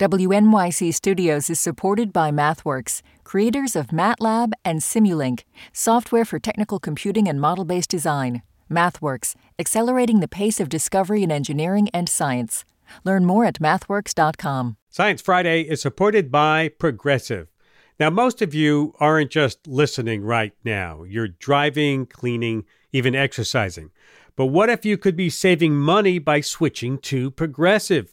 WNYC Studios is supported by MathWorks, creators of MATLAB and Simulink, software for technical computing and model based design. MathWorks, accelerating the pace of discovery in engineering and science. Learn more at mathworks.com. Science Friday is supported by Progressive. Now, most of you aren't just listening right now, you're driving, cleaning, even exercising. But what if you could be saving money by switching to Progressive?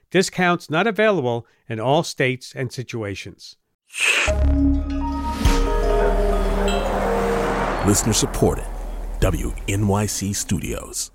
discounts not available in all states and situations. Listener supported, WNYC Studios.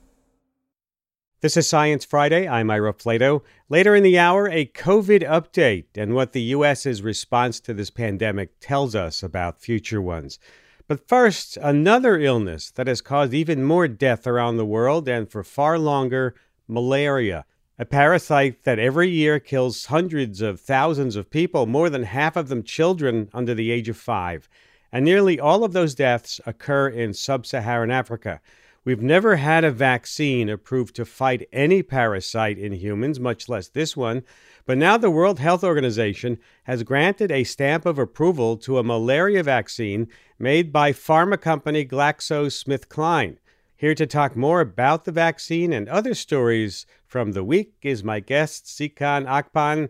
This is Science Friday. I'm Ira Flatow. Later in the hour, a COVID update and what the U.S.'s response to this pandemic tells us about future ones. But first, another illness that has caused even more death around the world and for far longer malaria. A parasite that every year kills hundreds of thousands of people, more than half of them children under the age of five. And nearly all of those deaths occur in sub Saharan Africa. We've never had a vaccine approved to fight any parasite in humans, much less this one. But now the World Health Organization has granted a stamp of approval to a malaria vaccine made by pharma company GlaxoSmithKline. Here to talk more about the vaccine and other stories from the week is my guest, Nsikan Akpan,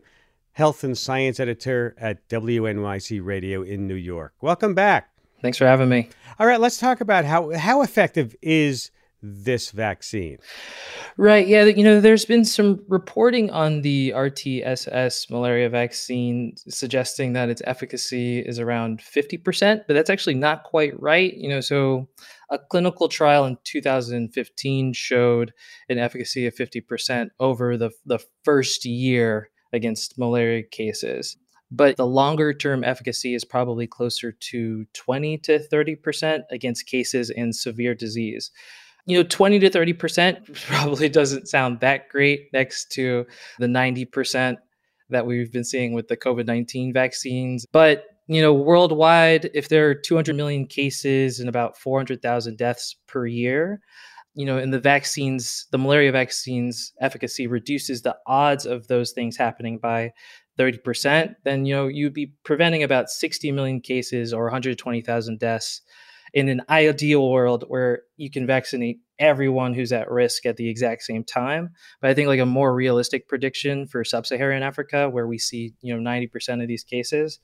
health and science editor at WNYC Radio in New York. Welcome back. Thanks for having me. All right, let's talk about how how effective is this vaccine. Right. Yeah. You know, there's been some reporting on the RTSS malaria vaccine suggesting that its efficacy is around 50%, but that's actually not quite right. You know, so a clinical trial in 2015 showed an efficacy of 50% over the, the first year against malaria cases but the longer term efficacy is probably closer to 20 to 30% against cases in severe disease. You know, 20 to 30% probably doesn't sound that great next to the 90% that we've been seeing with the COVID 19 vaccines. But, you know, worldwide, if there are 200 million cases and about 400,000 deaths per year, you know, in the vaccines, the malaria vaccines efficacy reduces the odds of those things happening by 30%, then you know you'd be preventing about 60 million cases or 120,000 deaths in an ideal world where you can vaccinate everyone who's at risk at the exact same time. But I think like a more realistic prediction for sub-Saharan Africa where we see, you know, 90% of these cases,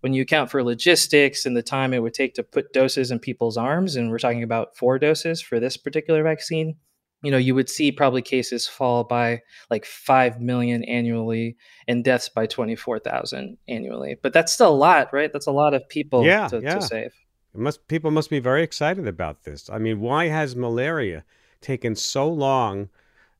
when you account for logistics and the time it would take to put doses in people's arms and we're talking about four doses for this particular vaccine, you know, you would see probably cases fall by like 5 million annually and deaths by 24,000 annually. But that's still a lot, right? That's a lot of people yeah, to, yeah. to save. It must people must be very excited about this. I mean, why has malaria taken so long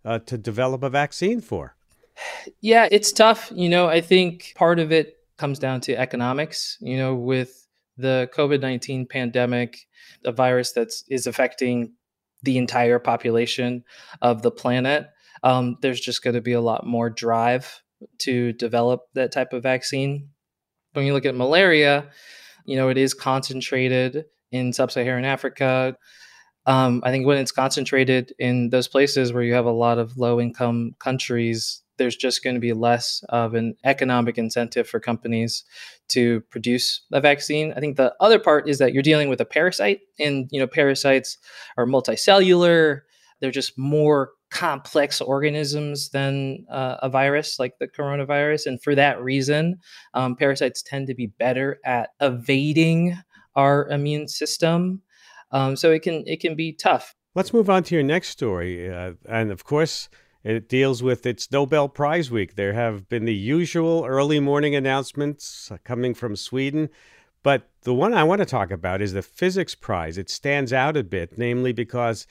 uh, to develop a vaccine for? Yeah, it's tough. You know, I think part of it comes down to economics. You know, with the COVID 19 pandemic, a virus that is affecting the entire population of the planet, um, there's just going to be a lot more drive to develop that type of vaccine. When you look at malaria, you know, it is concentrated in sub Saharan Africa. Um, I think when it's concentrated in those places where you have a lot of low income countries, there's just going to be less of an economic incentive for companies to produce a vaccine. I think the other part is that you're dealing with a parasite, and you know parasites are multicellular. They're just more complex organisms than uh, a virus like the coronavirus, and for that reason, um, parasites tend to be better at evading our immune system. Um, so it can it can be tough. Let's move on to your next story, uh, and of course it deals with its Nobel Prize week. There have been the usual early morning announcements uh, coming from Sweden, but the one I want to talk about is the Physics Prize. It stands out a bit, namely because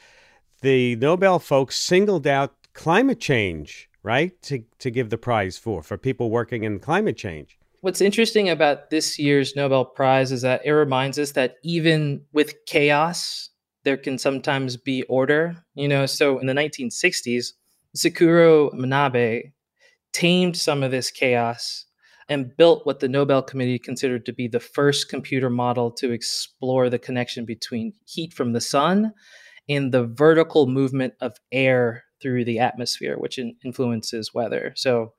the Nobel folks singled out climate change right? To to give the prize for for people working in climate change. What's interesting about this year's Nobel Prize is that it reminds us that even with chaos, there can sometimes be order. You know, so in the 1960s, Syukuro Manabe tamed some of this chaos and built what the Nobel Committee considered to be the first computer model to explore the connection between heat from the sun and the vertical movement of air through the atmosphere, which in- influences weather. So,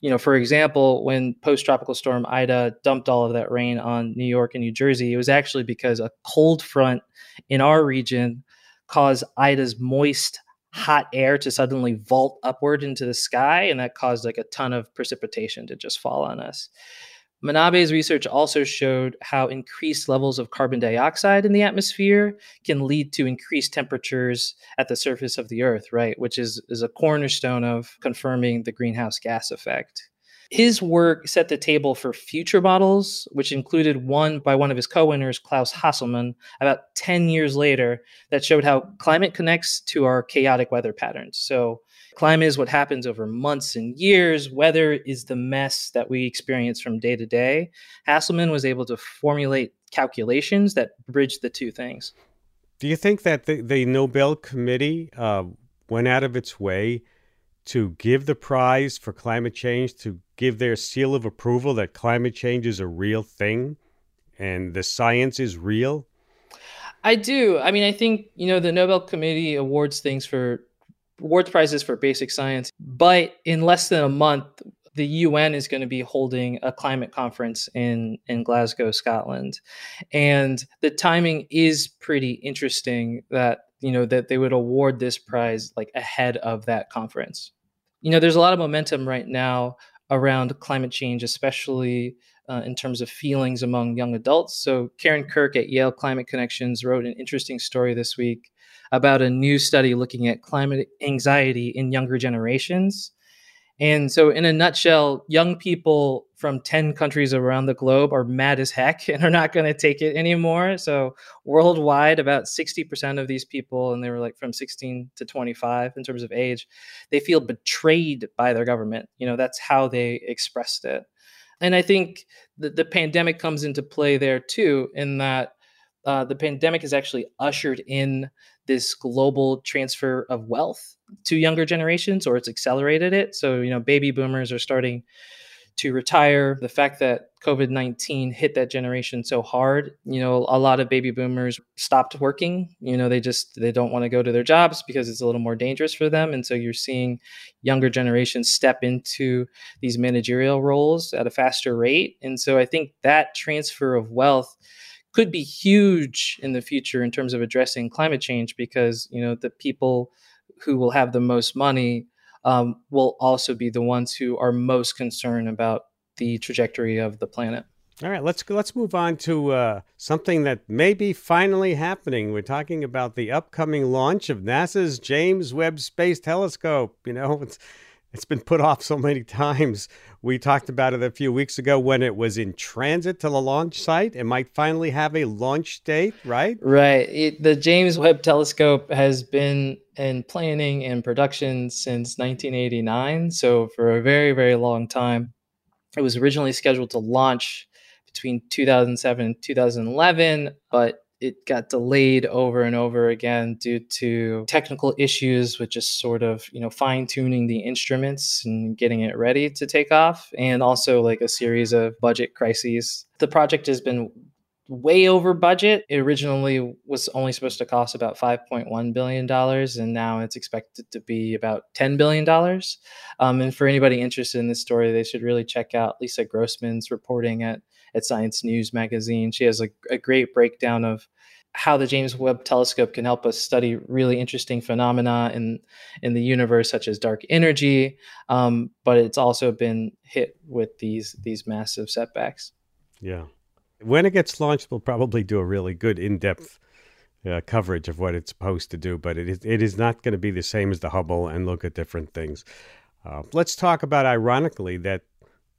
you know, for example, when post tropical storm Ida dumped all of that rain on New York and New Jersey, it was actually because a cold front in our region caused Ida's moist, hot air to suddenly vault upward into the sky. And that caused like a ton of precipitation to just fall on us. Manabe's research also showed how increased levels of carbon dioxide in the atmosphere can lead to increased temperatures at the surface of the Earth, right? Which is, is a cornerstone of confirming the greenhouse gas effect. His work set the table for future models, which included one by one of his co winners, Klaus Hasselmann, about 10 years later, that showed how climate connects to our chaotic weather patterns. So, Climate is what happens over months and years. Weather is the mess that we experience from day to day. Hasselmann was able to formulate calculations that bridge the two things. Do you think that the, the Nobel Committee uh, went out of its way to give the prize for climate change, to give their seal of approval that climate change is a real thing and the science is real? I do. I mean, I think, you know, the Nobel Committee awards things for awards prizes for basic science. But in less than a month, the UN is going to be holding a climate conference in in Glasgow, Scotland, and the timing is pretty interesting. That you know that they would award this prize like ahead of that conference. You know, there's a lot of momentum right now around climate change, especially uh, in terms of feelings among young adults. So Karin Kirk at Yale Climate Connections wrote an interesting story this week about a new study looking at climate anxiety in younger generations. And so, in a nutshell, young people from 10 countries around the globe are mad as heck and are not going to take it anymore. So, worldwide, about 60% of these people, and they were like from 16 to 25 in terms of age, they feel betrayed by their government. You know, that's how they expressed it. And I think the, the pandemic comes into play there too, in that uh, the pandemic has actually ushered in this global transfer of wealth to younger generations, or it's accelerated it. So, you know, baby boomers are starting to retire. The fact that COVID 19 hit that generation so hard, you know, a lot of baby boomers stopped working. You know, they just, they don't want to go to their jobs because it's a little more dangerous for them. And so you're seeing younger generations step into these managerial roles at a faster rate. And so I think that transfer of wealth could be huge in the future in terms of addressing climate change because you know the people who will have the most money um, will also be the ones who are most concerned about the trajectory of the planet. All right, let's let's move on to uh, something that may be finally happening. We're talking about the upcoming launch of NASA's James Webb Space Telescope. You know, it's it's been put off so many times. We talked about it a few weeks ago when it was in transit to the launch site. It might finally have a launch date, right? Right. It, the James Webb Telescope has been in planning and production since 1989. So, for a very, very long time. It was originally scheduled to launch between 2007 and 2011, but it got delayed over and over again due to technical issues with just sort of you know fine tuning the instruments and getting it ready to take off and also like a series of budget crises. The project has been way over budget. It originally was only supposed to cost about 5.1 billion dollars and now it's expected to be about 10 billion dollars. Um, and for anybody interested in this story they should really check out lisa grossman's reporting at at Science News magazine. She has a, a great breakdown of how the James Webb Telescope can help us study really interesting phenomena in in the universe, such as dark energy. Um, but it's also been hit with these these massive setbacks. Yeah, when it gets launched, we'll probably do a really good in depth. Uh, coverage of what it's supposed to do, but it is, it is not going to be the same as the Hubble and look at different things. Uh, let's talk about, ironically, that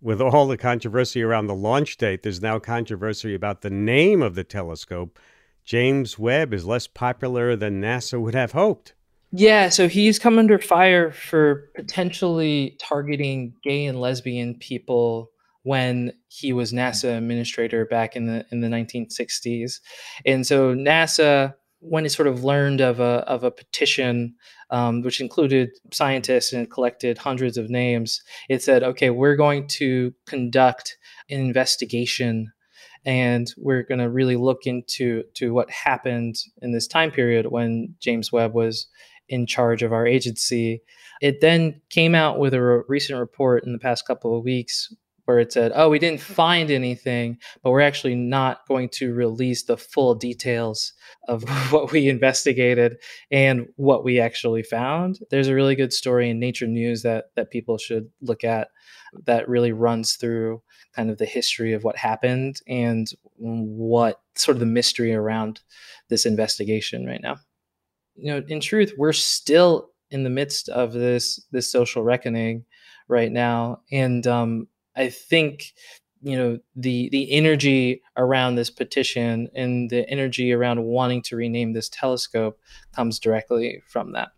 with all the controversy around the launch date, there's now controversy about the name of the telescope. James Webb is less popular than NASA would have hoped. Yeah, so he's come under fire for potentially targeting gay and lesbian people when he was NASA administrator back in the in the 1960s. And so NASA when it sort of learned of a of a petition um, which included scientists and collected hundreds of names, it said, "Okay, we're going to conduct an investigation, and we're going to really look into to what happened in this time period when James Webb was in charge of our agency." It then came out with a re- recent report in the past couple of weeks where it said, "Oh, we didn't find anything, but we're actually not going to release the full details of what we investigated and what we actually found." There's a really good story in Nature News that that people should look at that really runs through kind of the history of what happened and what sort of the mystery around this investigation right now. You know, in truth, we're still in the midst of this this social reckoning right now and um, I think you know the the energy around this petition and the energy around wanting to rename this telescope comes directly from that.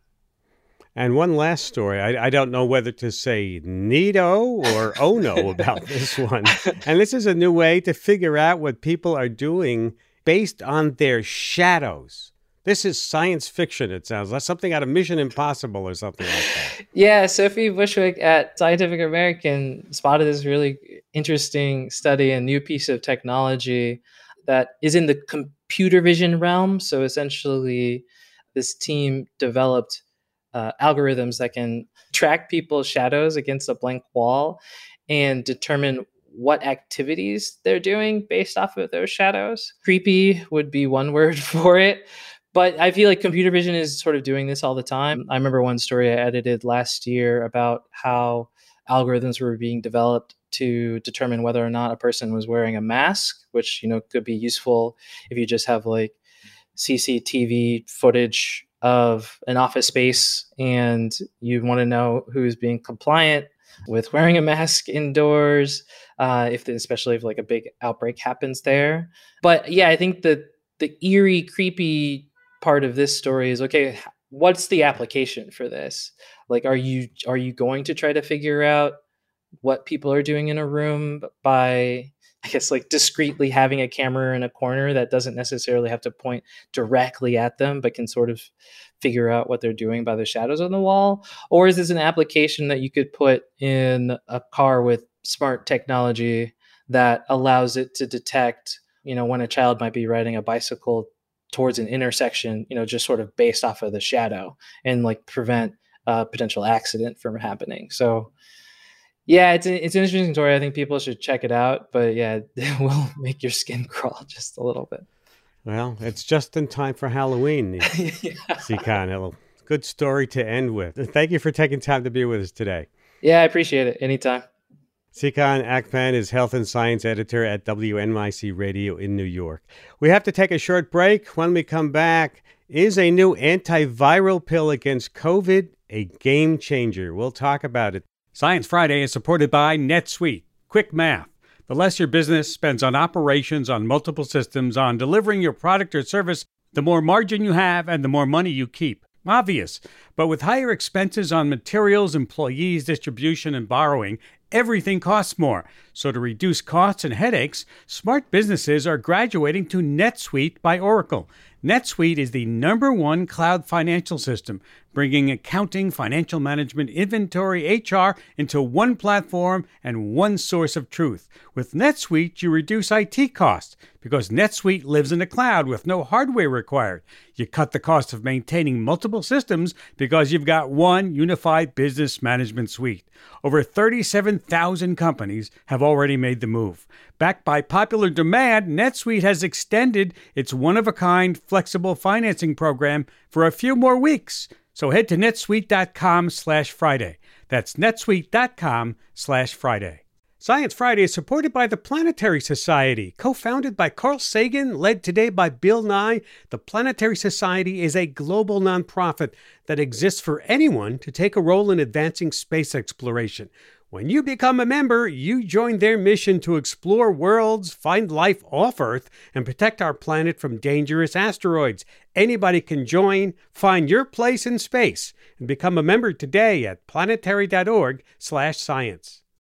And one last story. I, I don't know whether to say neato or oh no about this one. And this is a new way to figure out what people are doing based on their shadows. This is science fiction, it sounds like something out of Mission Impossible or something like that. Yeah, Sophie Bushwick at Scientific American spotted this really interesting study, a new piece of technology that is in the computer vision realm. So essentially, this team developed uh, algorithms that can track people's shadows against a blank wall and determine what activities they're doing based off of those shadows. Creepy would be one word for it. But I feel like computer vision is sort of doing this all the time. I remember one story I edited last year about how algorithms were being developed to determine whether or not a person was wearing a mask, which you know could be useful if you just have like CCTV footage of an office space and you want to know who's being compliant with wearing a mask indoors, uh, if especially if like a big outbreak happens there. But yeah, I think that the eerie, creepy part of this story is okay what's the application for this? Like are you are you going to try to figure out what people are doing in a room by i guess like discreetly having a camera in a corner that doesn't necessarily have to point directly at them but can sort of figure out what they're doing by the shadows on the wall? Or is this an application that you could put in a car with smart technology that allows it to detect you know when a child might be riding a bicycle towards an intersection, you know, just sort of based off of the shadow and like prevent a potential accident from happening. So, yeah, it's, it's an interesting story. I think people should check it out, but yeah, it will make your skin crawl just a little bit. Well, it's just in time for Halloween, yeah. Good story to end with. Thank you for taking time to be with us today. Yeah, I appreciate it. Anytime. Nsikan Akpan is health and science editor at WNYC Radio in New York. We have to take a short break. When we come back, is a new antiviral pill against COVID a game changer? We'll talk about it. Science Friday is supported by NetSuite. Quick math. The less your business spends on operations, on multiple systems, on delivering your product or service, the more margin you have and the more money you keep. Obvious. But with higher expenses on materials, employees, distribution, and borrowing, everything costs more. So, to reduce costs and headaches, smart businesses are graduating to NetSuite by Oracle. NetSuite is the number one cloud financial system, bringing accounting, financial management, inventory, HR into one platform and one source of truth. With NetSuite, you reduce IT costs because NetSuite lives in the cloud with no hardware required. You cut the cost of maintaining multiple systems because you've got one unified business management suite. Over 37,000 companies have already made the move. Backed by popular demand, NetSuite has extended its one of a kind flexible financing program for a few more weeks. So head to netsuite.com slash Friday. That's netsuite.com slash Friday. Science Friday is supported by the Planetary Society. Co founded by Carl Sagan, led today by Bill Nye, the Planetary Society is a global nonprofit that exists for anyone to take a role in advancing space exploration. When you become a member, you join their mission to explore worlds, find life off Earth, and protect our planet from dangerous asteroids. Anybody can join, find your place in space, and become a member today at planetary.org/science.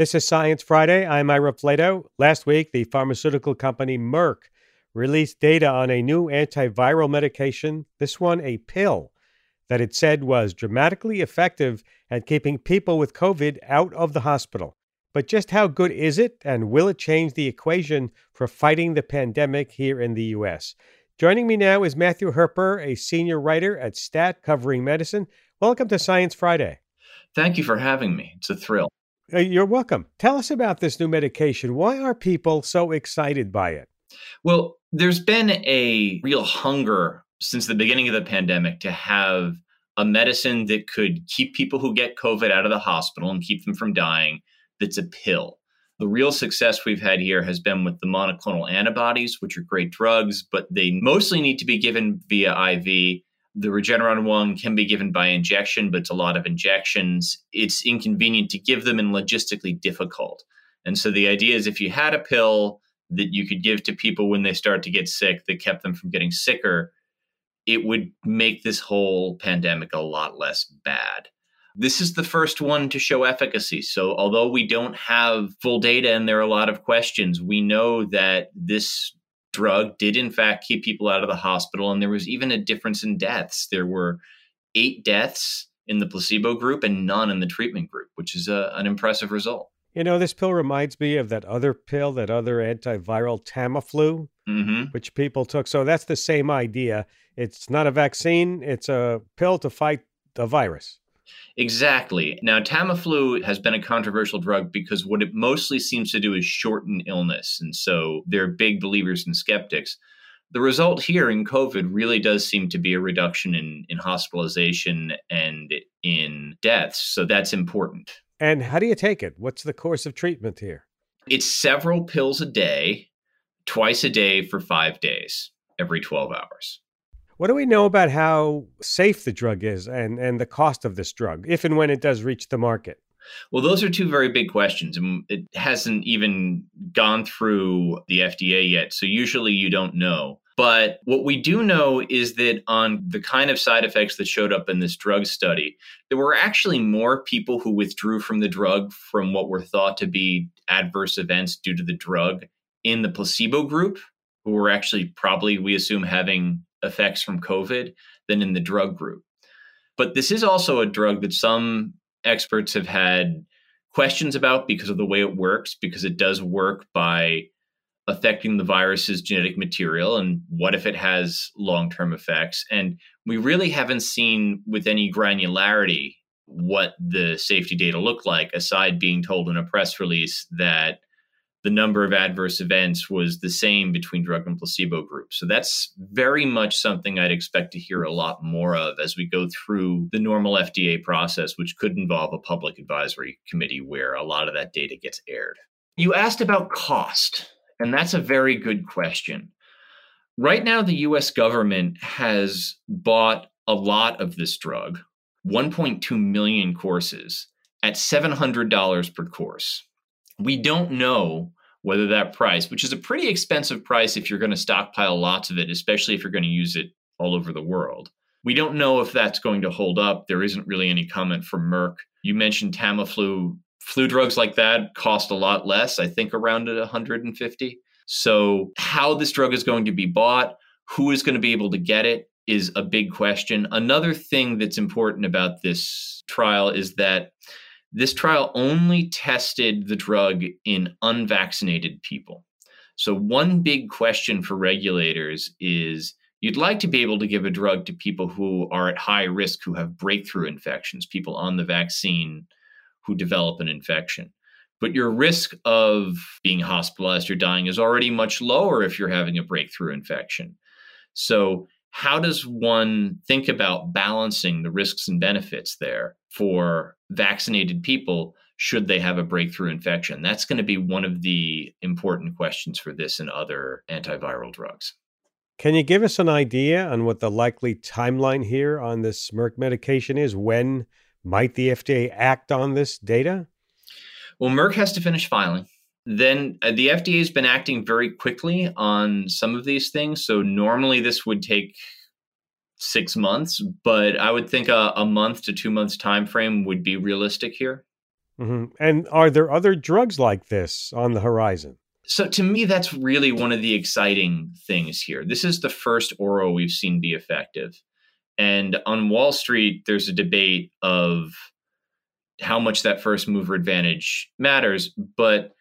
This is Science Friday. I'm Ira Flatow. Last week, the pharmaceutical company Merck released data on a new antiviral medication, this one a pill, that it said was dramatically effective at keeping people with COVID out of the hospital. But just how good is it, and will it change the equation for fighting the pandemic here in the U.S.? Joining me now is Matthew Herper, a senior writer at STAT covering medicine. Welcome to Science Friday. Thank you for having me. It's a thrill. Uh, You're welcome. Tell us about this new medication. Why are people so excited by it? Well, there's been a real hunger since the beginning of the pandemic to have a medicine that could keep people who get COVID out of the hospital and keep them from dying that's a pill. The real success we've had here has been with the monoclonal antibodies, which are great drugs, but they mostly need to be given via IV. The Regeneron one can be given by injection, but it's a lot of injections. It's inconvenient to give them and logistically difficult. And so the idea is if you had a pill that you could give to people when they start to get sick that kept them from getting sicker, it would make this whole pandemic a lot less bad. This is the first one to show efficacy. So, although we don't have full data and there are a lot of questions, we know that this drug did, in fact, keep people out of the hospital. And there was even a difference in deaths. There were eight deaths in the placebo group and none in the treatment group, which is a, an impressive result. You know, this pill reminds me of that other pill, that other antiviral Tamiflu, hmm which people took. So that's the same idea. It's not a vaccine, it's a pill to fight the virus. Exactly. Now, Tamiflu has been a controversial drug because what it mostly seems to do is shorten illness. And so they're big believers and skeptics. The result here in COVID really does seem to be a reduction in, in hospitalization and in deaths. So that's important. And how do you take it? What's the course of treatment here? It's several pills a day, twice a day for five days, every 12 hours. What do we know about how safe the drug is and, and the cost of this drug, if and when it does reach the market? Well, those are two very big questions. And it hasn't even gone through the FDA yet. So usually you don't know. But what we do know is that on the kind of side effects that showed up in this drug study, there were actually more people who withdrew from the drug from what were thought to be adverse events due to the drug in the placebo group, who were actually probably, we assume, having effects from COVID than in the drug group. But this is also a drug that some experts have had questions about because of the way it works, because it does work by affecting the virus's genetic material. And what if it has long term effects? And we really haven't seen with any granularity what the safety data look like, aside being told in a press release that the number of adverse events was the same between drug and placebo groups. So that's very much something I'd expect to hear a lot more of as we go through the normal FDA process, which could involve a public advisory committee where a lot of that data gets aired. You asked about cost, and that's a very good question. Right now, the US government has bought a lot of this drug, 1.2 million courses, at $700 per course we don't know whether that price, which is a pretty expensive price if you're going to stockpile lots of it, especially if you're going to use it all over the world. We don't know if that's going to hold up. There isn't really any comment from Merck. You mentioned Tamiflu. Flu drugs like that cost a lot less, I think around 150. So, how this drug is going to be bought, who is going to be able to get it is a big question. Another thing that's important about this trial is that this trial only tested the drug in unvaccinated people. So, one big question for regulators is you'd like to be able to give a drug to people who are at high risk, who have breakthrough infections, people on the vaccine who develop an infection. But your risk of being hospitalized or dying is already much lower if you're having a breakthrough infection. So, how does one think about balancing the risks and benefits there for vaccinated people should they have a breakthrough infection? That's going to be one of the important questions for this and other antiviral drugs. Can you give us an idea on what the likely timeline here on this Merck medication is? When might the FDA act on this data? Well, Merck has to finish filing. Then uh, the FDA has been acting very quickly on some of these things. So normally this would take six months, but I would think a, a month to two months time frame would be realistic here. Mm-hmm. And are there other drugs like this on the horizon? So to me, that's really one of the exciting things here. This is the first oral we've seen be effective. And on Wall Street, there's a debate of how much that first mover advantage matters. But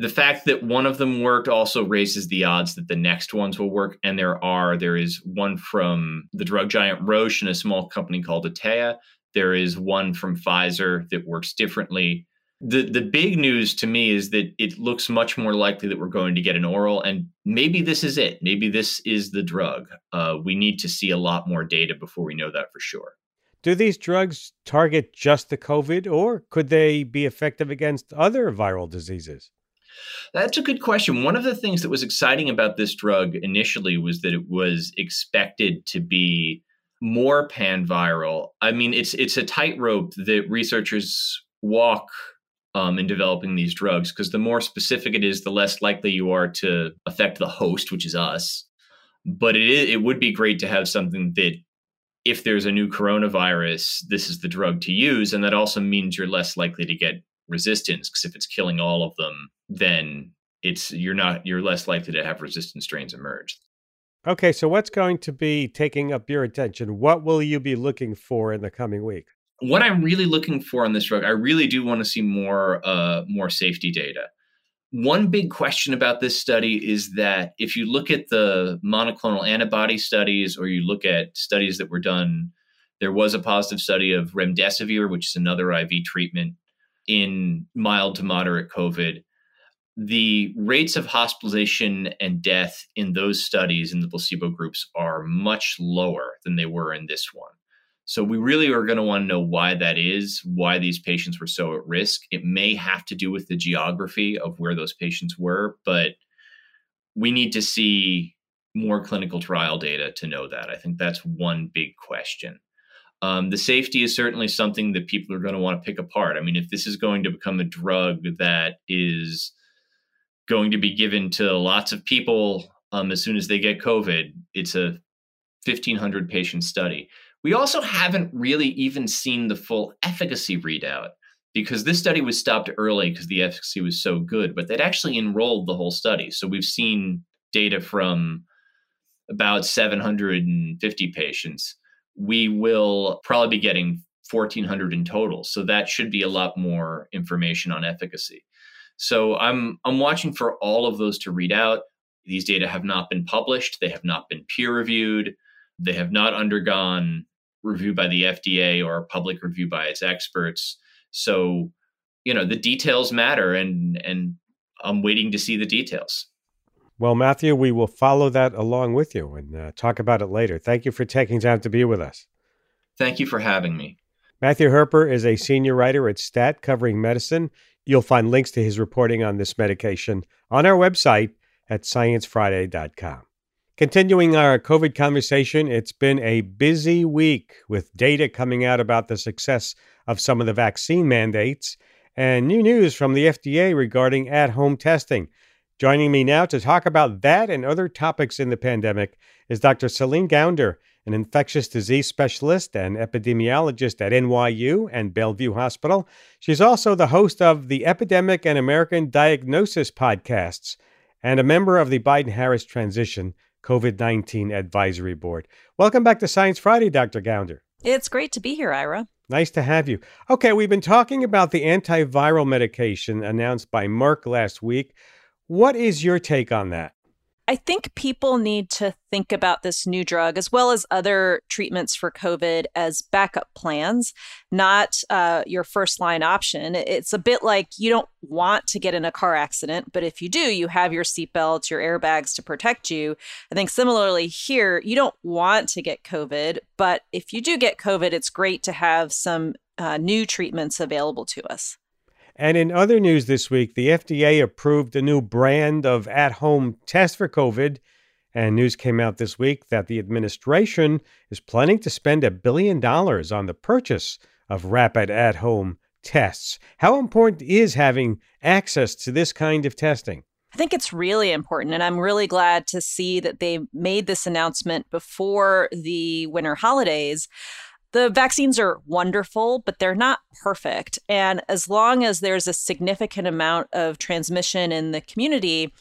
the fact that one of them worked also raises the odds that the next ones will work. And there are, there is one from the drug giant Roche and a small company called Atea. There is one from Pfizer that works differently. The the big news to me is that it looks much more likely that we're going to get an oral, and maybe this is it. Maybe this is the drug. Uh, we need to see a lot more data before we know that for sure. Do these drugs target just the COVID, or could they be effective against other viral diseases? That's a good question. One of the things that was exciting about this drug initially was that it was expected to be more panviral. I mean, it's it's a tightrope that researchers walk um, in developing these drugs because the more specific it is, the less likely you are to affect the host, which is us. But it is, it would be great to have something that, if there's a new coronavirus, this is the drug to use, and that also means you're less likely to get resistance because if it's killing all of them, then it's you're not you're less likely to have resistant strains emerge. Okay, so what's going to be taking up your attention? What will you be looking for in the coming week? what I'm really looking for on this drug, I really do want to see more uh, more safety data. One big question about this study is that if you look at the monoclonal antibody studies, or you look at studies that were done, there was a positive study of remdesivir, which is another IV treatment in mild to moderate COVID. The rates of hospitalization and death in those studies in the placebo groups are much lower than they were in this one. So we really are going to want to know why that is, why these patients were so at risk. It may have to do with the geography of where those patients were, but we need to see more clinical trial data to know that. I think that's one big question. Um, the safety is certainly something that people are going to want to pick apart. I mean, if this is going to become a drug that is going to be given to lots of people um, as soon as they get COVID, it's a 1,500 patient study. We also haven't really even seen the full efficacy readout because this study was stopped early because the efficacy was so good, but they'd actually enrolled the whole study. So we've seen data from about 750 patients. We will probably be getting 1400 in total. So that should be a lot more information on efficacy. So I'm I'm watching for all of those to read out. These data have not been published, they have not been peer reviewed, they have not undergone review by the FDA or public review by its experts. So, you know, the details matter and and I'm waiting to see the details. Well, Matthew, we will follow that along with you and uh, talk about it later. Thank you for taking time to be with us. Thank you for having me. Matthew Herper is a senior writer at STAT covering medicine. You'll find links to his reporting on this medication on our website at sciencefriday.com. Continuing our COVID conversation, it's been a busy week with data coming out about the success of some of the vaccine mandates and new news from the FDA regarding at home testing. Joining me now to talk about that and other topics in the pandemic is Dr. Celine Gounder, an infectious disease specialist and epidemiologist at NYU and Bellevue Hospital. She's also the host of the Epidemic and American Diagnosis podcasts and a member of the Biden Harris Transition COVID 19 Advisory Board. Welcome back to Science Friday, Dr. Gounder. It's great to be here, Ira. Nice to have you. Okay, we've been talking about the antiviral medication announced by Merck last week. What is your take on that? I think people need to think about this new drug as well as other treatments for COVID as backup plans, not uh, your first line option. It's a bit like you don't want to get in a car accident, but if you do, you have your seatbelts, your airbags to protect you. I think similarly here, you don't want to get COVID, but if you do get COVID, it's great to have some uh, new treatments available to us. And in other news this week, the FDA approved a new brand of at home test for COVID. And news came out this week that the administration is planning to spend a billion dollars on the purchase of rapid at home tests. How important is having access to this kind of testing? I think it's really important. And I'm really glad to see that they made this announcement before the winter holidays. The vaccines are wonderful, but they're not perfect. And as long as there's a significant amount of transmission in the community,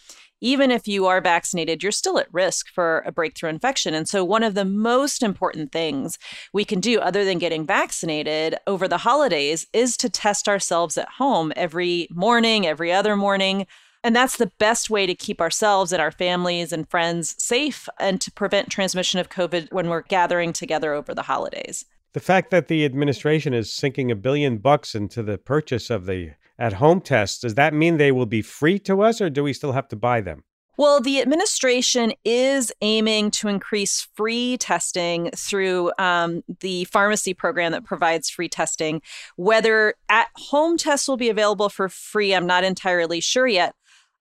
even if you are vaccinated, you're still at risk for a breakthrough infection. And so, one of the most important things we can do, other than getting vaccinated over the holidays, is to test ourselves at home every morning, every other morning. And that's the best way to keep ourselves and our families and friends safe and to prevent transmission of COVID when we're gathering together over the holidays. The fact that the administration is sinking a billion bucks into the purchase of the at home tests, does that mean they will be free to us or do we still have to buy them? Well, the administration is aiming to increase free testing through um, the pharmacy program that provides free testing. Whether at home tests will be available for free, I'm not entirely sure yet.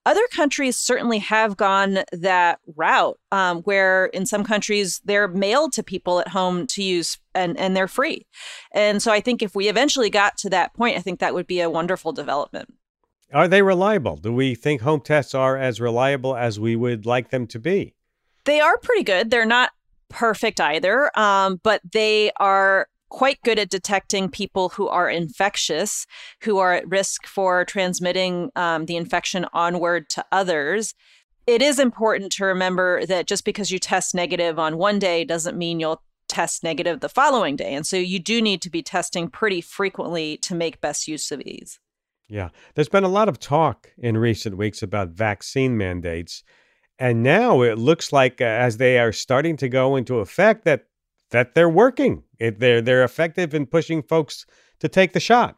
Other countries certainly have gone that route, um, where in some countries they're mailed to people at home to use and, and they're free. And so I think if we eventually got to that point, I think that would be a wonderful development. Are they reliable? Do we think home tests are as reliable as we would like them to be? They are pretty good. They're not perfect either, um, but they are quite good at detecting people who are infectious, who are at risk for transmitting um, the infection onward to others. It is important to remember that just because you test negative on one day doesn't mean you'll test negative the following day. And so you do need to be testing pretty frequently to make best use of these. Yeah. There's been a lot of talk in recent weeks about vaccine mandates. And now it looks like uh, as they are starting to go into effect that that they're working. It, they're they're effective in pushing folks to take the shot.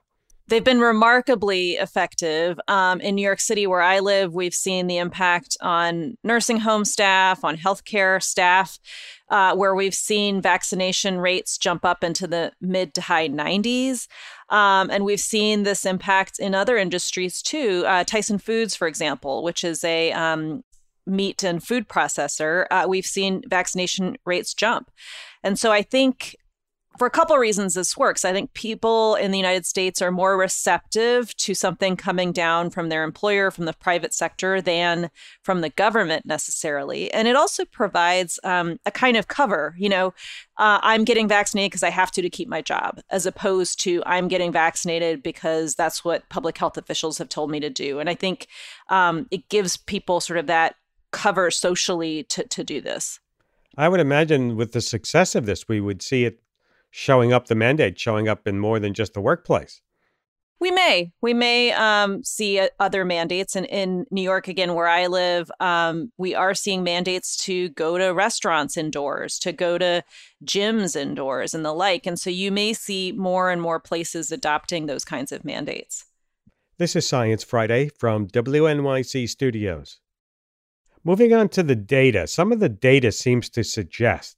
They've been remarkably effective. Um, in New York City, where I live, we've seen the impact on nursing home staff, on healthcare staff, uh, where we've seen vaccination rates jump up into the mid to high 90s. Um, and we've seen this impact in other industries too. Uh, Tyson Foods, for example, which is a um, meat and food processor, uh, we've seen vaccination rates jump. And so I think for a couple of reasons this works. I think people in the United States are more receptive to something coming down from their employer, from the private sector, than from the government necessarily. And it also provides um, a kind of cover. You know, uh, I'm getting vaccinated because I have to to keep my job, as opposed to I'm getting vaccinated because that's what public health officials have told me to do. And I think um, it gives people sort of that cover socially to, to do this. I would imagine with the success of this, we would see it showing up, the mandate showing up in more than just the workplace. We may. We may um, see uh, other mandates. And in New York, again, where I live, um, we are seeing mandates to go to restaurants indoors, to go to gyms indoors, and the like. And so you may see more and more places adopting those kinds of mandates. This is Science Friday from WNYC Studios. Moving on to the data, some of the data seems to suggest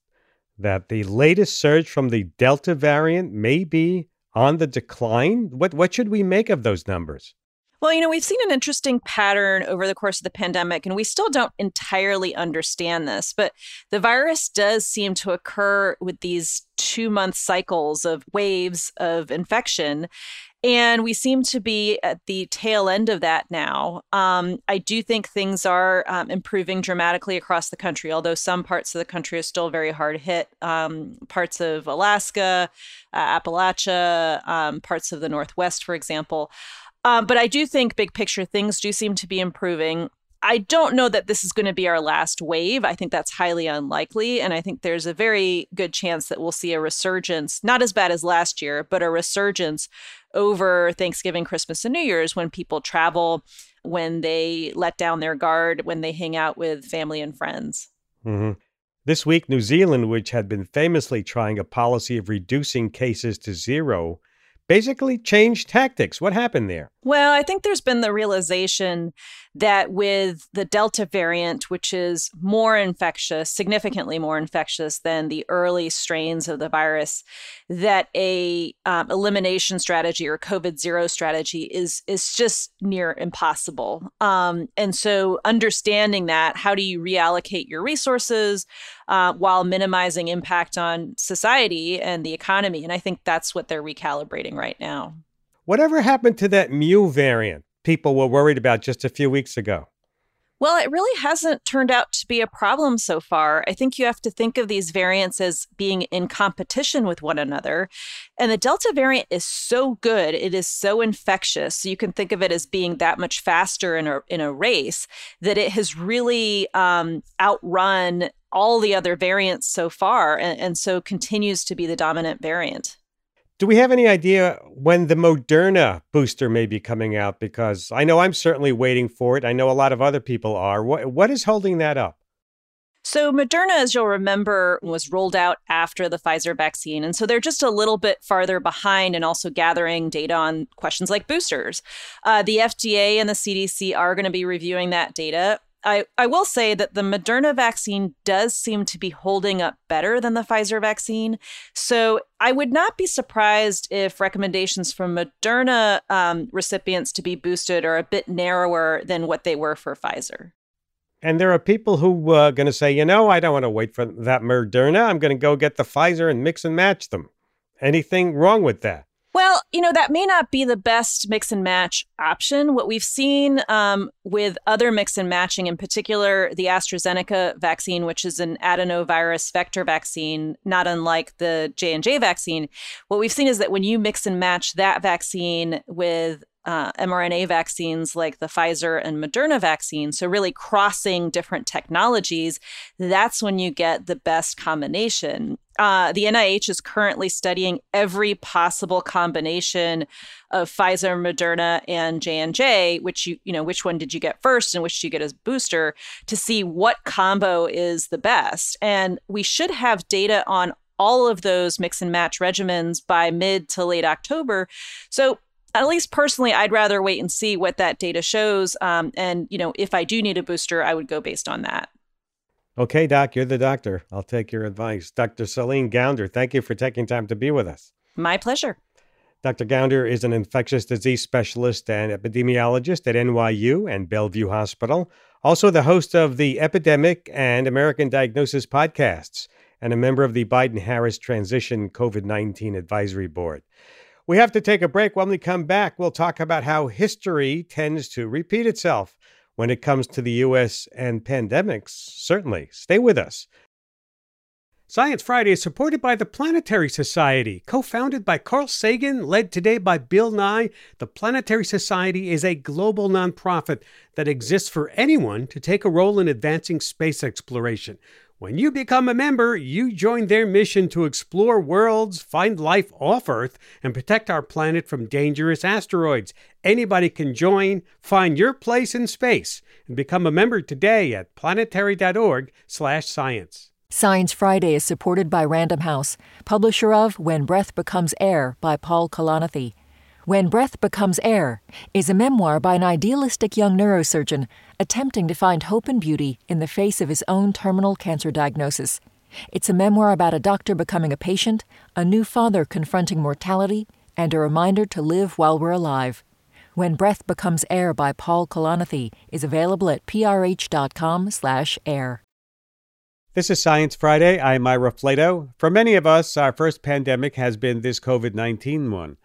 that the latest surge from the Delta variant may be on the decline. What, what should we make of those numbers? Well, you know, we've seen an interesting pattern over the course of the pandemic, and we still don't entirely understand this, but the virus does seem to occur with these two month cycles of waves of infection. And we seem to be at the tail end of that now. Um, I do think things are um, improving dramatically across the country, although some parts of the country are still very hard hit. Um, parts of Alaska, uh, Appalachia, um, parts of the Northwest, for example. Um, but I do think, big picture, things do seem to be improving. I don't know that this is going to be our last wave. I think that's highly unlikely. And I think there's a very good chance that we'll see a resurgence, not as bad as last year, but a resurgence over Thanksgiving, Christmas, and New Year's when people travel, when they let down their guard, when they hang out with family and friends. Mm-hmm. This week, New Zealand, which had been famously trying a policy of reducing cases to zero, basically changed tactics. What happened there? Well, I think there's been the realization that with the Delta variant, which is more infectious, significantly more infectious than the early strains of the virus, that a um, elimination strategy or COVID zero strategy is is just near impossible. Um, and so, understanding that, how do you reallocate your resources uh, while minimizing impact on society and the economy? And I think that's what they're recalibrating right now. Whatever happened to that Mu variant people were worried about just a few weeks ago? Well, it really hasn't turned out to be a problem so far. I think you have to think of these variants as being in competition with one another. And the Delta variant is so good, it is so infectious. So you can think of it as being that much faster in a, in a race that it has really um, outrun all the other variants so far and, and so continues to be the dominant variant. Do we have any idea when the Moderna booster may be coming out? Because I know I'm certainly waiting for it. I know a lot of other people are. What, what is holding that up? So, Moderna, as you'll remember, was rolled out after the Pfizer vaccine. And so they're just a little bit farther behind and also gathering data on questions like boosters. Uh, the FDA and the CDC are going to be reviewing that data. I, I will say that the Moderna vaccine does seem to be holding up better than the Pfizer vaccine. So I would not be surprised if recommendations from Moderna um, recipients to be boosted are a bit narrower than what they were for Pfizer. And there are people who are uh, going to say, you know, I don't want to wait for that Moderna. I'm going to go get the Pfizer and mix and match them. Anything wrong with that? Well, you know, that may not be the best mix and match option. What we've seen um, with other mix and matching, in particular the AstraZeneca vaccine, which is an adenovirus vector vaccine, not unlike the J&J vaccine, what we've seen is that when you mix and match that vaccine with uh, mRNA vaccines like the Pfizer and Moderna vaccines, so really crossing different technologies, that's when you get the best combination. Uh, the NIH is currently studying every possible combination of Pfizer, Moderna, and J and J. Which you you know which one did you get first, and which did you get as a booster to see what combo is the best. And we should have data on all of those mix and match regimens by mid to late October. So at least personally, I'd rather wait and see what that data shows. Um, and, you know, if I do need a booster, I would go based on that. Okay, Doc, you're the doctor. I'll take your advice. Dr. Celine Gounder, thank you for taking time to be with us. My pleasure. Dr. Gounder is an infectious disease specialist and epidemiologist at NYU and Bellevue Hospital, also the host of the Epidemic and American Diagnosis podcasts, and a member of the Biden Harris Transition COVID 19 Advisory Board. We have to take a break. When we come back, we'll talk about how history tends to repeat itself when it comes to the U.S. and pandemics. Certainly. Stay with us. Science Friday is supported by the Planetary Society. Co founded by Carl Sagan, led today by Bill Nye, the Planetary Society is a global nonprofit that exists for anyone to take a role in advancing space exploration. When you become a member, you join their mission to explore worlds, find life off Earth, and protect our planet from dangerous asteroids. Anybody can join, find your place in space, and become a member today at planetary.org/science. Science Friday is supported by Random House, publisher of When Breath Becomes Air by Paul Kalanithi. When Breath Becomes Air is a memoir by an idealistic young neurosurgeon attempting to find hope and beauty in the face of his own terminal cancer diagnosis. It's a memoir about a doctor becoming a patient, a new father confronting mortality, and a reminder to live while we're alive. When Breath Becomes Air by Paul Kalanithi is available at prh.com/air. This is Science Friday. I'm Ira Flatow. For many of us, our first pandemic has been this COVID-19 one.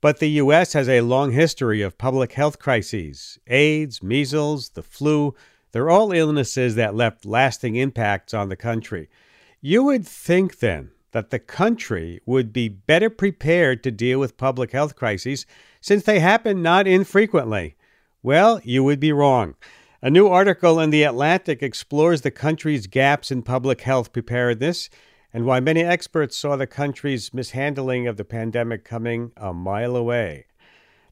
But the U.S. has a long history of public health crises AIDS, measles, the flu. They're all illnesses that left lasting impacts on the country. You would think then that the country would be better prepared to deal with public health crises since they happen not infrequently. Well, you would be wrong. A new article in The Atlantic explores the country's gaps in public health preparedness and why many experts saw the country's mishandling of the pandemic coming a mile away.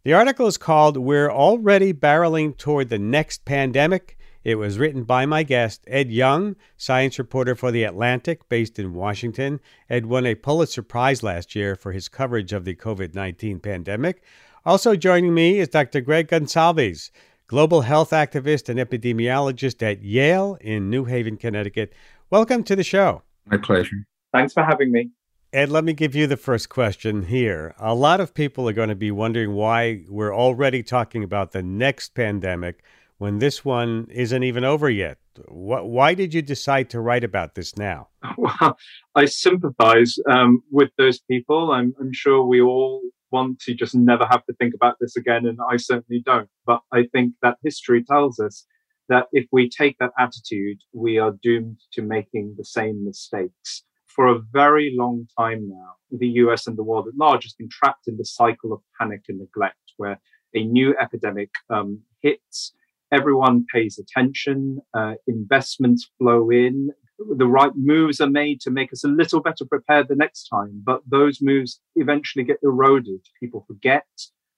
The article is called We're Already Barreling Toward the Next Pandemic. It was written by my guest, Ed Yong, science reporter for The Atlantic based in Washington. Ed won a Pulitzer Prize last year for his coverage of the COVID 19 pandemic. Also joining me is Dr. Greg Gonsalves, global health activist and epidemiologist at Yale in New Haven, Connecticut. Welcome to the show. My pleasure. Thanks for having me. Ed, let me give you the first question here. A lot of people are going to be wondering why we're already talking about the next pandemic when this one isn't even over yet. Why did you decide to write about this now? Well, I sympathize um, with those people. I'm, I'm sure we all want to just never have to think about this again, and I certainly don't. But I think that history tells us that if we take that attitude, we are doomed to making the same mistakes for a very long time now, the US and the world at large has been trapped in the cycle of panic and neglect, where a new epidemic um, hits, everyone pays attention, uh, investments flow in, the right moves are made to make us a little better prepared the next time, but those moves eventually get eroded. People forget,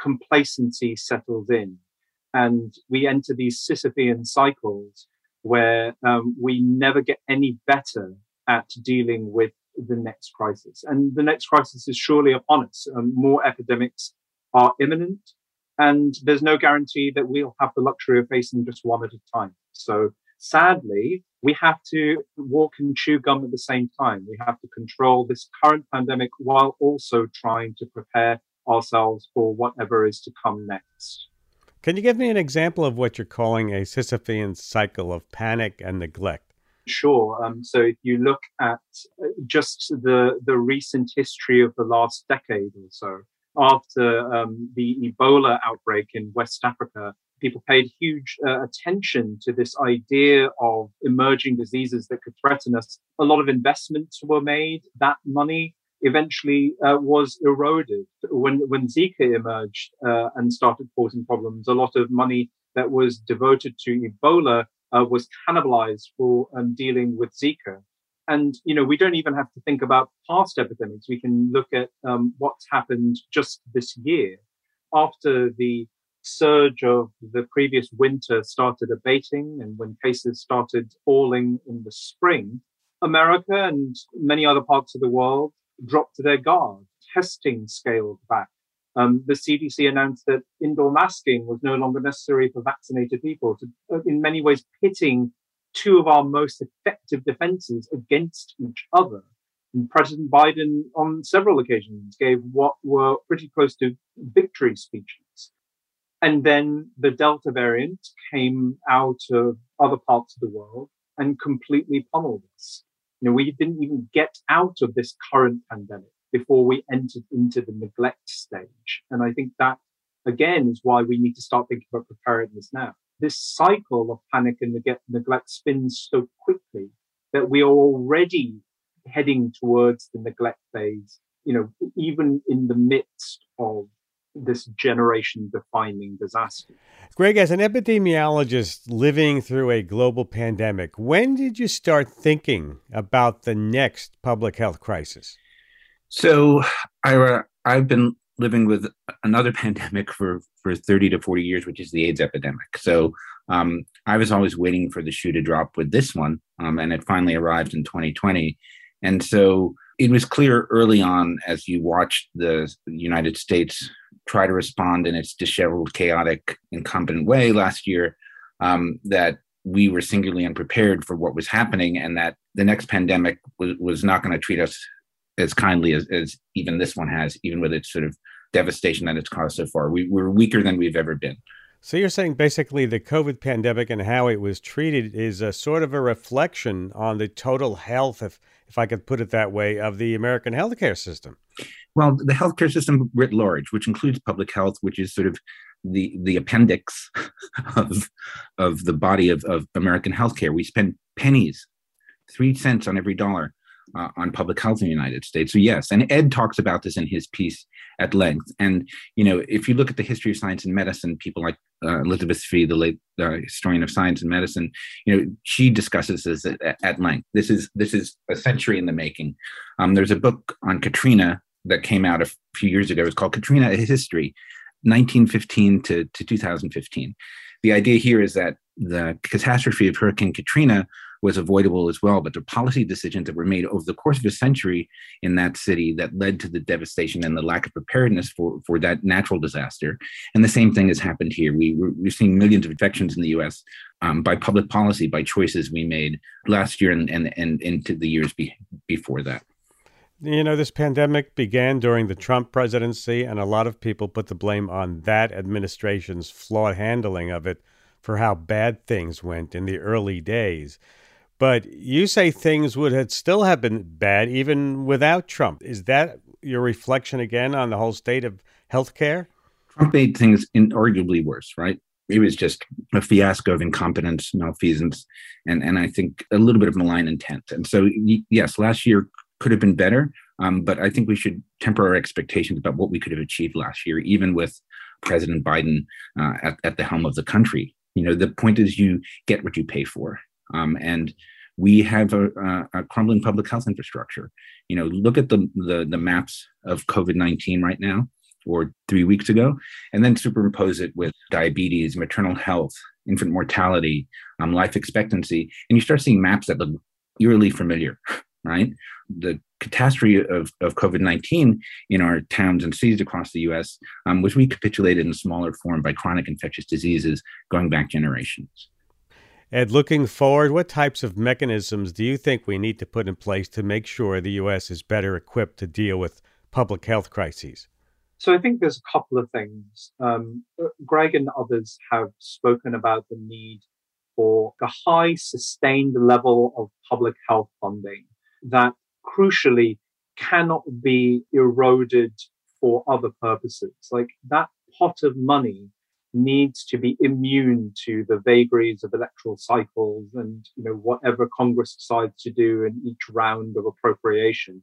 complacency settles in, and we enter these Sisyphean cycles where um, we never get any better at dealing with the next crisis. And the next crisis is surely upon us. Um, more epidemics are imminent, and there's no guarantee that we'll have the luxury of facing just one at a time. So sadly, we have to walk and chew gum at the same time. We have to control this current pandemic while also trying to prepare ourselves for whatever is to come next. Can you give me an example of what you're calling a Sisyphean cycle of panic and neglect? Sure. Um, so if you look at uh, just the the recent history of the last decade or so, after um, the Ebola outbreak in West Africa, people paid huge uh, attention to this idea of emerging diseases that could threaten us. A lot of investments were made. That money eventually uh, was eroded when when Zika emerged uh, and started causing problems. A lot of money that was devoted to Ebola uh, was cannibalized for um, dealing with Zika. And, you know, we don't even have to think about past epidemics. We can look at um, what's happened just this year after the surge of the previous winter started abating and when cases started falling in the spring, America and many other parts of the world dropped their guard. Testing scaled back. Um, the CDC announced that indoor masking was no longer necessary for vaccinated people, to, uh, in many ways pitting two of our most effective defenses against each other. And President Biden, on several occasions, gave what were pretty close to victory speeches. And then the Delta variant came out of other parts of the world and completely pummeled us. You know, we didn't even get out of this current pandemic before we entered into the neglect stage. And I think that again is why we need to start thinking about preparedness now. This cycle of panic and neglect spins so quickly that we are already heading towards the neglect phase, you know, even in the midst of this generation defining disaster. Greg, as an epidemiologist living through a global pandemic, when did you start thinking about the next public health crisis? So, Ira, I've been living with another pandemic for for 30 to 40 years, which is the AIDS epidemic. So um, I was always waiting for the shoe to drop with this one, um, and it finally arrived in 2020. And so it was clear early on as you watched the United States try to respond in its disheveled, chaotic, incompetent way last year um, that we were singularly unprepared for what was happening, and that the next pandemic was, was not going to treat us as kindly as, as even this one has, even with its sort of devastation that it's caused so far. We, we're weaker than we've ever been. So you're saying basically the COVID pandemic and how it was treated is a sort of a reflection on the total health, if if I could put it that way, of the American healthcare system. Well, the healthcare system writ large, which includes public health, which is sort of the the appendix of of the body of, of American healthcare. We spend pennies, three cents on every dollar uh, on public health in the United States. So yes, and Ed talks about this in his piece at length. And you know, if you look at the history of science and medicine, people like uh, Elizabeth Fee, the late uh, historian of science and medicine, you know, she discusses this at, at, length. This is this is a century in the making. Um, there's a book on Katrina that came out a few years ago. It's called Katrina: A History, 1915 to, to 2015. The idea here is that the catastrophe of Hurricane Katrina was avoidable as well. But the policy decisions that were made over the course of a century in that city that led to the devastation and the lack of preparedness for, for that natural disaster. And the same thing has happened here. We, we're seeing millions of infections in the US um, by public policy, by choices we made last year and, and, and into the years be, before that. You know, this pandemic began during the Trump presidency, and a lot of people put the blame on that administration's flawed handling of it for how bad things went in the early days. But you say things would have still have been bad even without Trump. Is that your reflection again on the whole state of healthcare? Trump made things inarguably worse, right? It was just a fiasco of incompetence, malfeasance, and, and I think a little bit of malign intent. And so, yes, last year could have been better, um, but I think we should temper our expectations about what we could have achieved last year, even with President Biden uh, at, at the helm of the country. You know, the point is you get what you pay for. Um, and we have a, a, crumbling public health infrastructure. You know, look at the the, the maps of COVID nineteen right now, or three weeks ago, and then superimpose it with diabetes, maternal health, infant mortality, um, life expectancy, and you start seeing maps that look eerily familiar. Right, the catastrophe of, of COVID 19 in our towns and cities across the US um, was recapitulated in smaller form by chronic infectious diseases going back generations. Ed, looking forward, what types of mechanisms do you think we need to put in place to make sure the U.S. is better equipped to deal with public health crises? So I think there's a couple of things. Um, Greg and others have spoken about the need for a high sustained level of public health funding that crucially cannot be eroded for other purposes. Like that pot of money needs to be immune to the vagaries of electoral cycles and you know whatever congress decides to do in each round of appropriation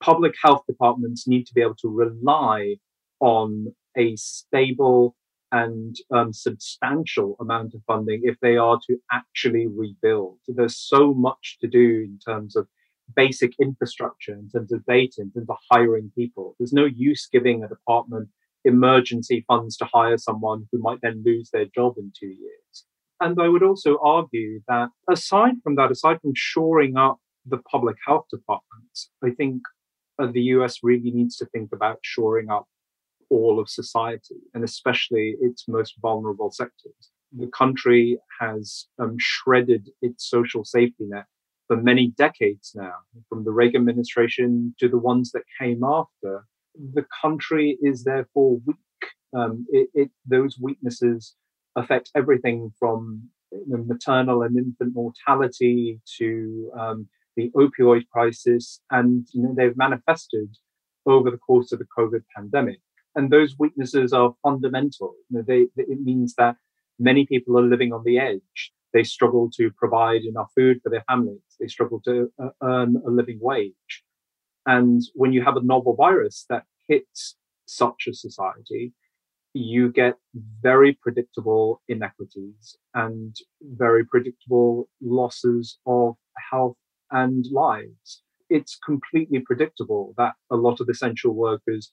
public health departments need to be able to rely on a stable and um, substantial amount of funding if they are to actually rebuild. There's so much to do in terms of basic infrastructure, in terms of data, in terms of hiring people. There's no use giving a department emergency funds to hire someone who might then lose their job in two years. And I would also argue that aside from that, aside from shoring up the public health departments, I think uh, the US really needs to think about shoring up all of society and especially its most vulnerable sectors. The country has um, shredded its social safety net for many decades now, from the Reagan administration to the ones that came after the country is therefore weak. Um, it, it, those weaknesses affect everything from maternal and infant mortality to um, the opioid crisis, and you know, they've manifested over the course of the COVID pandemic. And those weaknesses are fundamental. You know, they, it means that many people are living on the edge. They struggle to provide enough food for their families. They struggle to uh, earn a living wage. And when you have a novel virus that hits such a society, you get very predictable inequities and very predictable losses of health and lives. It's completely predictable that a lot of essential workers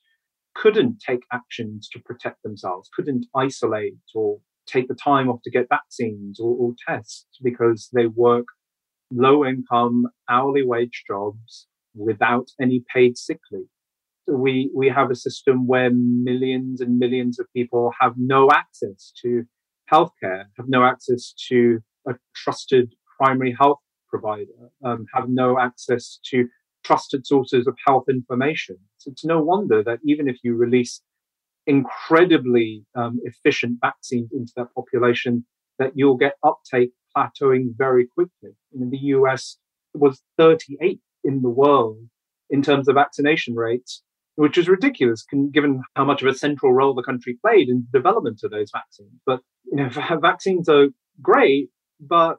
couldn't take actions to protect themselves, couldn't isolate or take the time off to get vaccines or, or tests because they work low income, hourly wage jobs without any paid sick leave. We, we have a system where millions and millions of people have no access to healthcare, have no access to a trusted primary health provider, um, have no access to trusted sources of health information. So it's no wonder that even if you release incredibly um, efficient vaccines into that population, that you'll get uptake plateauing very quickly. In the US, it was 38 in the world in terms of vaccination rates, which is ridiculous given how much of a central role the country played in the development of those vaccines. But you know, vaccines are great, but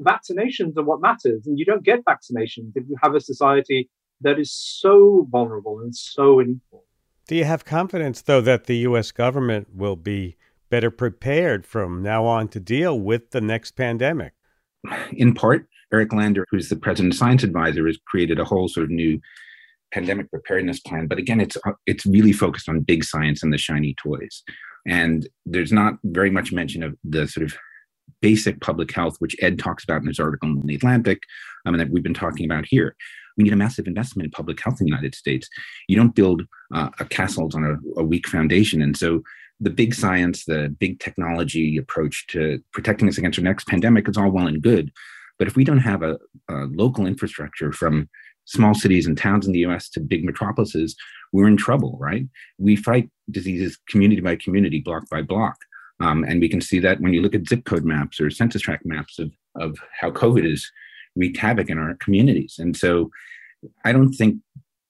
vaccinations are what matters, and you don't get vaccinations if you have a society that is so vulnerable and so unequal. Do you have confidence, though, that the U.S. government will be better prepared from now on to deal with the next pandemic? In part, Eric Lander, who's the president science advisor, has created a whole sort of new pandemic preparedness plan. But again, it's it's really focused on big science and the shiny toys, and there's not very much mention of the sort of basic public health, which Ed talks about in his article in the Atlantic, um, and that we've been talking about here. We need a massive investment in public health in the United States. You don't build uh, a castles on a, a weak foundation, and so the big science, the big technology approach to protecting us against our next pandemic is all well and good. But if we don't have a, a local infrastructure from small cities and towns in the US to big metropolises, we're in trouble, right? We fight diseases community by community, block by block. Um, and we can see that when you look at zip code maps or census tract maps of, of how COVID has wreaked havoc in our communities. And so I don't think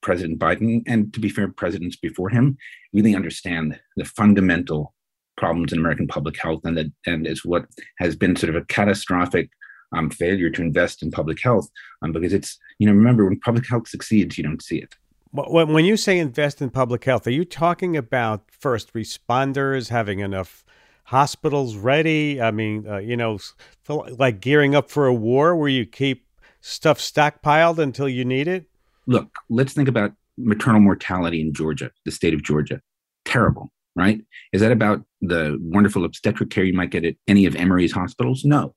President Biden, and to be fair, presidents before him, really understand the fundamental problems in American public health, and that and is what has been sort of a catastrophic um, failure to invest in public health. Um, because it's you know remember when public health succeeds, you don't see it. When you say invest in public health, are you talking about first responders having enough hospitals ready? I mean, uh, you know, like gearing up for a war where you keep stuff stockpiled until you need it? Look, let's think about maternal mortality in Georgia, the state of Georgia. Terrible, right? Is that about the wonderful obstetric care you might get at any of Emory's hospitals? No.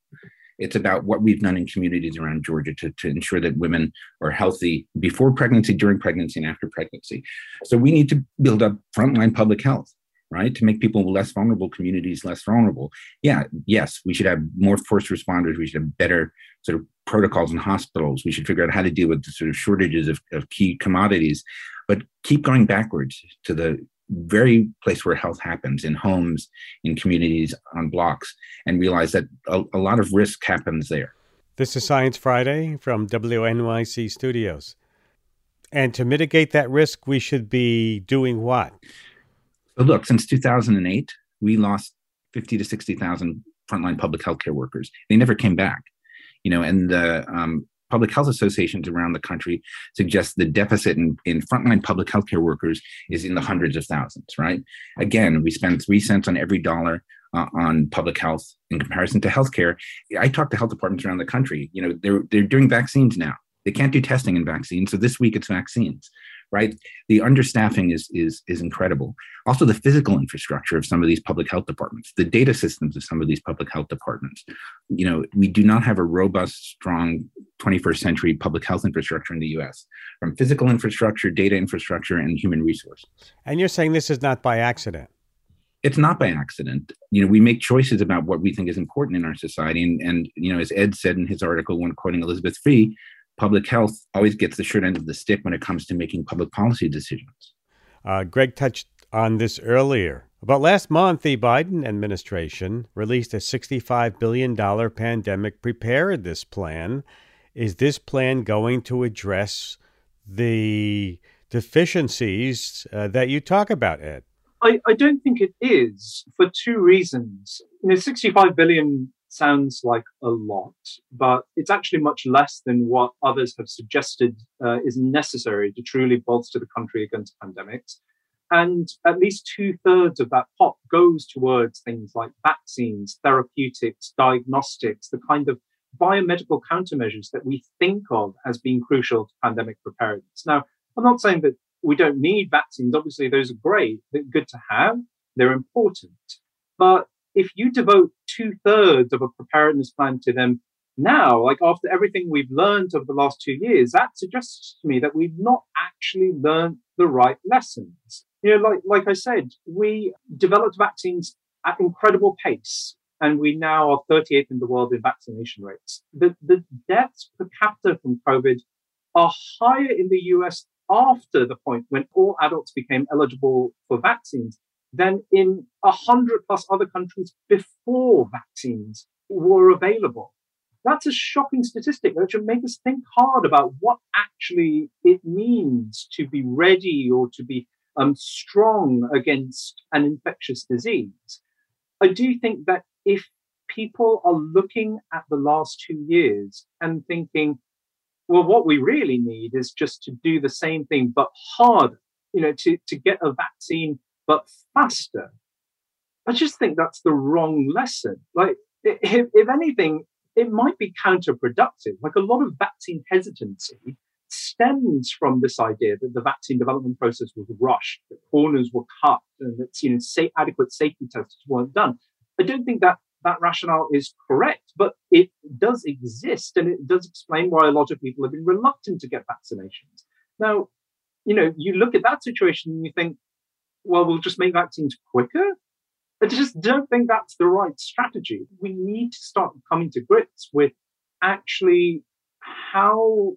It's about what we've done in communities around Georgia to, to ensure that women are healthy before pregnancy, during pregnancy, and after pregnancy. So we need to build up frontline public health right? To make people less vulnerable, communities less vulnerable. Yeah, yes, we should have more first responders. We should have better sort of protocols in hospitals. We should figure out how to deal with the sort of shortages of, of key commodities, but keep going backwards to the very place where health happens in homes, in communities, on blocks, and realize that a, a lot of risk happens there. This is Science Friday from WNYC Studios. And to mitigate that risk, we should be doing what? So look, since 2008, we lost 50 to 60,000 frontline public healthcare workers. They never came back, you know, and the um, public health associations around the country suggest the deficit in, in frontline public healthcare workers is in the hundreds of thousands, right? Again, we spend three cents on every dollar uh, on public health in comparison to healthcare. I talk to health departments around the country. You know, they're they're doing vaccines now. They can't do testing in vaccines, so this week it's vaccines right? The understaffing is is is incredible. Also, the physical infrastructure of some of these public health departments, the data systems of some of these public health departments. You know, we do not have a robust, strong 21st century public health infrastructure in the U.S. From physical infrastructure, data infrastructure, and human resources. And you're saying this is not by accident it's not by accident. You know, we make choices about what we think is important in our society. And, and you know, as Ed said in his article, when quoting Elizabeth Fee, public health always gets the short end of the stick when it comes to making public policy decisions. Uh, Greg touched on this earlier. About last month, the Biden administration released a $65 billion pandemic preparedness plan. Is this plan going to address the deficiencies uh, that you talk about, Ed? I, I, don't think it is for two reasons. You know, 65 billion sounds like a lot, but it's actually much less than what others have suggested uh, is necessary to truly bolster the country against pandemics. And at least two thirds of that pot goes towards things like vaccines, therapeutics, diagnostics, the kind of biomedical countermeasures that we think of as being crucial to pandemic preparedness. Now, I'm not saying that we don't need vaccines. Obviously, those are great. They're good to have. They're important. But if you devote two thirds of a preparedness plan to them now, like after everything we've learned over the last two years, that suggests to me that we've not actually learned the right lessons. You know, like, like I said, we developed vaccines at incredible pace and we now are 38th in the world in vaccination rates. The, the deaths per capita from COVID are higher in the US after the point when all adults became eligible for vaccines than in a hundred plus other countries before vaccines were available. That's a shocking statistic that should make us think hard about what actually it means to be ready or to be um, strong against an infectious disease. I do think that if people are looking at the last two years and thinking, well, what we really need is just to do the same thing, but harder you know, to, to get a vaccine, but faster. I just think that's the wrong lesson. Like, if, if anything, it might be counterproductive. Like a lot of vaccine hesitancy stems from this idea that the vaccine development process was rushed, that corners were cut, and that you know, safe, adequate safety tests weren't done. I don't think that that rationale is correct, but it does exist, and it does explain why a lot of people have been reluctant to get vaccinations. Now, you know, you look at that situation and you think, well, we'll just make vaccines quicker. I just don't think that's the right strategy. We need to start coming to grips with actually how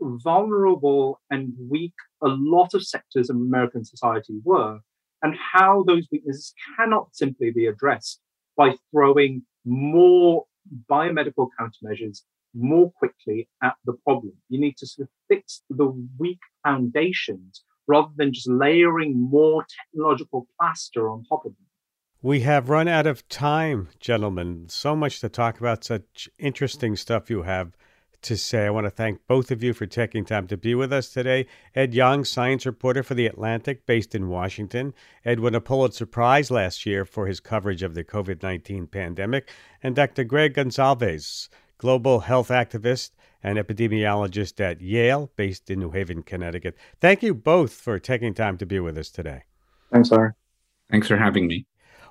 vulnerable and weak a lot of sectors of American society were, and how those weaknesses cannot simply be addressed by throwing more biomedical countermeasures more quickly at the problem. You need to sort of fix the weak foundations rather than just layering more technological plaster on top of them. We have run out of time, gentlemen. So much to talk about, such interesting stuff you have to say. I want to thank both of you for taking time to be with us today. Ed Yong, science reporter for The Atlantic, based in Washington. Ed won a Pulitzer Prize last year for his coverage of the COVID 19 pandemic. And Dr. Greg Gonsalves, global health activist and epidemiologist at Yale, based in New Haven, Connecticut. Thank you both for taking time to be with us today. Thanks, Larry. Thanks for having me.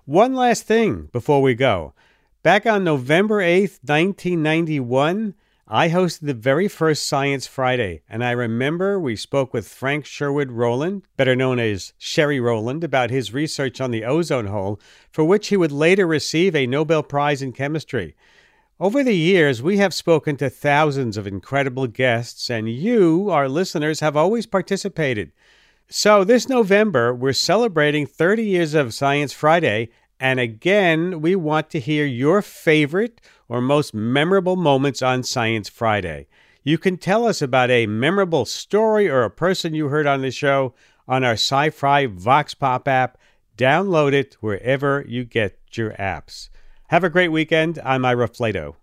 One last thing before we go. Back on November 8th, 1991, I hosted the very first Science Friday, and I remember we spoke with Frank Sherwood Rowland, better known as Sherry Rowland, about his research on the ozone hole, for which he would later receive a Nobel Prize in Chemistry. Over the years, we have spoken to thousands of incredible guests, and you, our listeners, have always participated. So, this November, we're celebrating 30 years of Science Friday, and again, we want to hear your favorite or most memorable moments on Science Friday. You can tell us about a memorable story or a person you heard on the show on our SciFri VoxPop app. Download it wherever you get your apps. Have a great weekend. I'm Ira Flatow.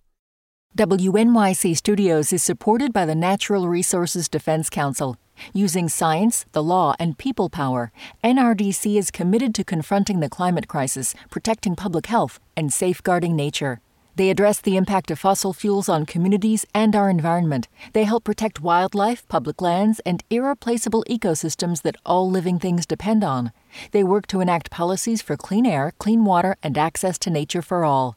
WNYC Studios is supported by the Natural Resources Defense Council. Using science, the law, and people power, NRDC is committed to confronting the climate crisis, protecting public health, and safeguarding nature. They address the impact of fossil fuels on communities and our environment. They help protect wildlife, public lands, and irreplaceable ecosystems that all living things depend on. They work to enact policies for clean air, clean water, and access to nature for all.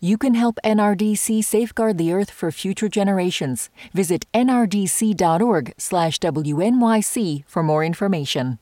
You can help NRDC safeguard the earth for future generations. Visit nrdc.org/wnyc for more information.